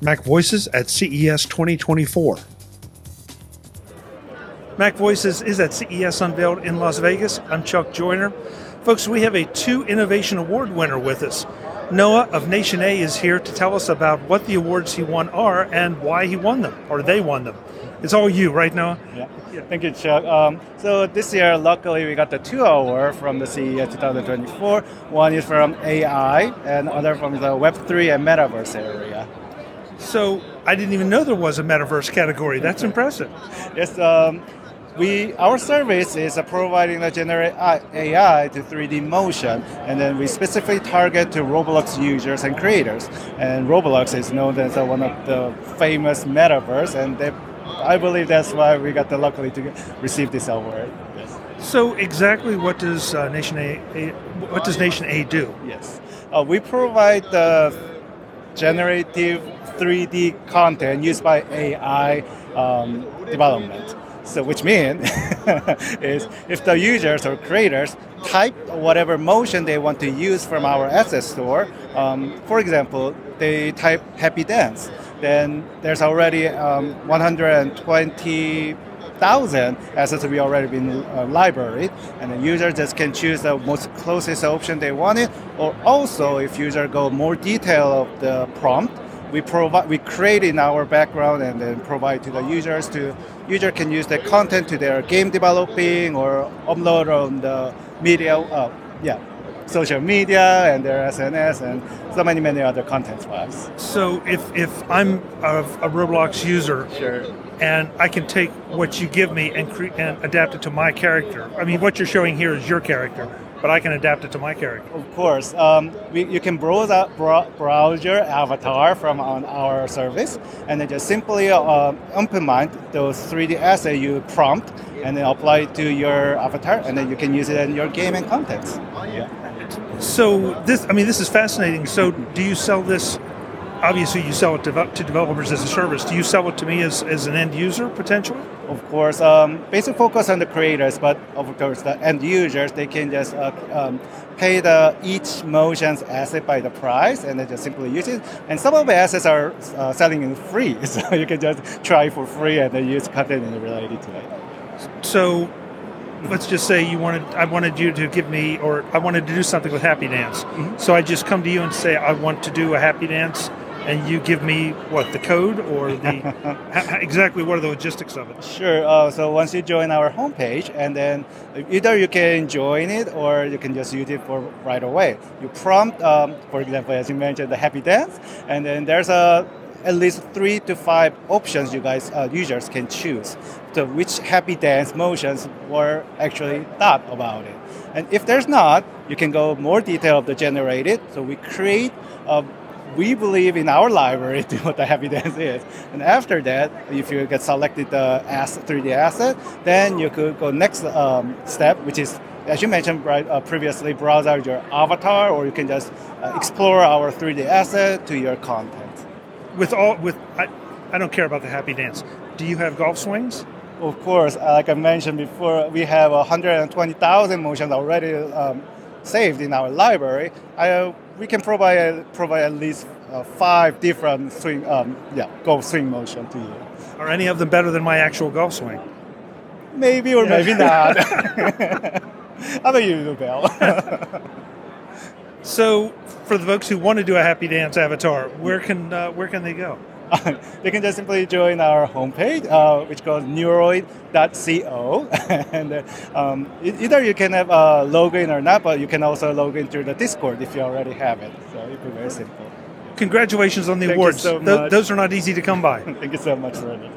Mac Voices at CES 2024. Mac Voices is at CES Unveiled in Las Vegas. I'm Chuck Joiner. Folks, we have a two Innovation Award winner with us. Noah of Nation A is here to tell us about what the awards he won are and why he won them, or they won them. It's all you, right, Noah? Yeah. yeah. Thank you, Chuck. Um, so this year, luckily, we got the two award from the CES 2024. One is from AI, and other from the Web3 and Metaverse area. So I didn't even know there was a Metaverse category. That's impressive. yes. Um, we our service is uh, providing the generate AI to 3D motion, and then we specifically target to Roblox users and creators. And Roblox is known as uh, one of the famous metaverse, and they, I believe that's why we got the luckily to receive this award. Yes. So exactly what does uh, Nation A, A, what does Nation A do? Yes, uh, we provide the generative 3D content used by AI um, development. So which means is if the users or creators type whatever motion they want to use from our asset store, um, for example, they type happy dance, then there's already um, 120,000 assets we already been uh, library, and the user just can choose the most closest option they wanted, or also if user go more detail of the prompt, we provide we create in our background and then provide to the users to user can use the content to their game developing or upload on the media uh, yeah social media and their SNS and so many many other content files. So if if I'm a, a Roblox user, sure. and I can take what you give me and cre- and adapt it to my character. I mean, what you're showing here is your character but I can adapt it to my character. Of course. Um, we, you can browse, out, browse your avatar from on our service and then just simply uh, implement those 3D assets you prompt and then apply it to your avatar and then you can use it in your game and contents. Yeah. So this, I mean, this is fascinating. So do you sell this obviously you sell it to, to, developers as a service. Do you sell it to me as, as an end user potentially? Of course, um, basic focus on the creators, but of course the end users they can just uh, um, pay the each motion's asset by the price and they just simply use it. And some of the assets are uh, selling in free, so you can just try for free and then use content related to it. So let's just say you wanted I wanted you to give me or I wanted to do something with Happy Dance. Mm-hmm. So I just come to you and say I want to do a Happy Dance and you give me what the code or the exactly what are the logistics of it? Sure uh, so once you join our homepage and then either you can join it or you can just use it for right away. You prompt um, for example as you mentioned the happy dance and then there's a at least three to five options you guys uh, users can choose. So which happy dance motions were actually thought about it. And if there's not you can go more detail of the generated. So we create a we believe in our library to what the happy dance is. And after that, if you get selected the as 3D asset, then you could go next um, step, which is as you mentioned right, uh, previously, browse out your avatar, or you can just uh, explore our 3D asset to your content. With all, with I, I don't care about the happy dance. Do you have golf swings? Of course, uh, like I mentioned before, we have 120,000 motions already um, saved in our library. I, uh, we can provide provide at least uh, five different swing, um, yeah, golf swing motion to you. Are any of them better than my actual golf swing? Maybe or yeah. maybe not. How about you, Bill? so, for the folks who want to do a happy dance avatar, where can uh, where can they go? they can just simply join our homepage, uh, which called neuroid.co. and uh, um, either you can have a login or not, but you can also log in through the Discord if you already have it. So it'd be very simple. Congratulations on the Thank awards. So Th- those are not easy to come by. Thank you so much, Randy.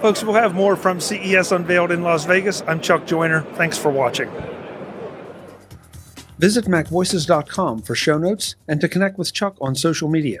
Folks, we'll have more from CES Unveiled in Las Vegas. I'm Chuck Joiner. Thanks for watching. Visit MacVoices.com for show notes and to connect with Chuck on social media.